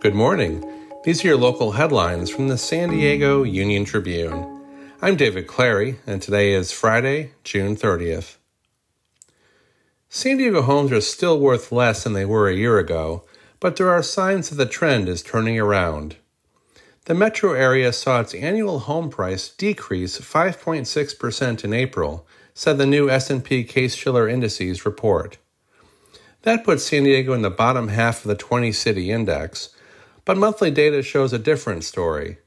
Good morning. These are your local headlines from the San Diego Union Tribune. I'm David Clary, and today is Friday, June 30th. San Diego homes are still worth less than they were a year ago, but there are signs that the trend is turning around. The metro area saw its annual home price decrease 5.6% in April, said the new S&P Case-Shiller Indices report. That puts San Diego in the bottom half of the 20 city index, but monthly data shows a different story.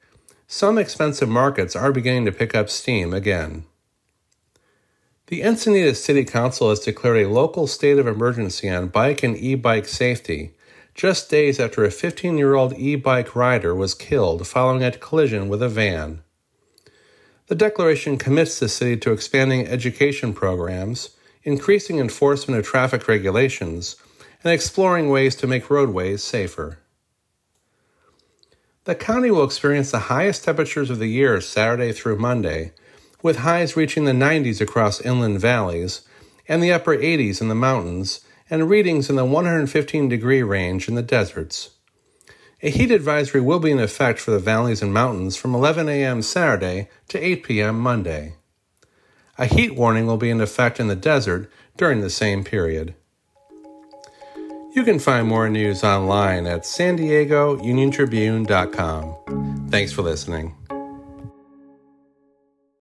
Some expensive markets are beginning to pick up steam again. The Encinitas City Council has declared a local state of emergency on bike and e bike safety, just days after a 15 year old e bike rider was killed following a collision with a van. The declaration commits the city to expanding education programs, increasing enforcement of traffic regulations, and exploring ways to make roadways safer. The county will experience the highest temperatures of the year Saturday through Monday, with highs reaching the 90s across inland valleys and the upper 80s in the mountains, and readings in the 115 degree range in the deserts. A heat advisory will be in effect for the valleys and mountains from 11 a.m. Saturday to 8 p.m. Monday. A heat warning will be in effect in the desert during the same period. You can find more news online at san diego uniontribune.com. Thanks for listening.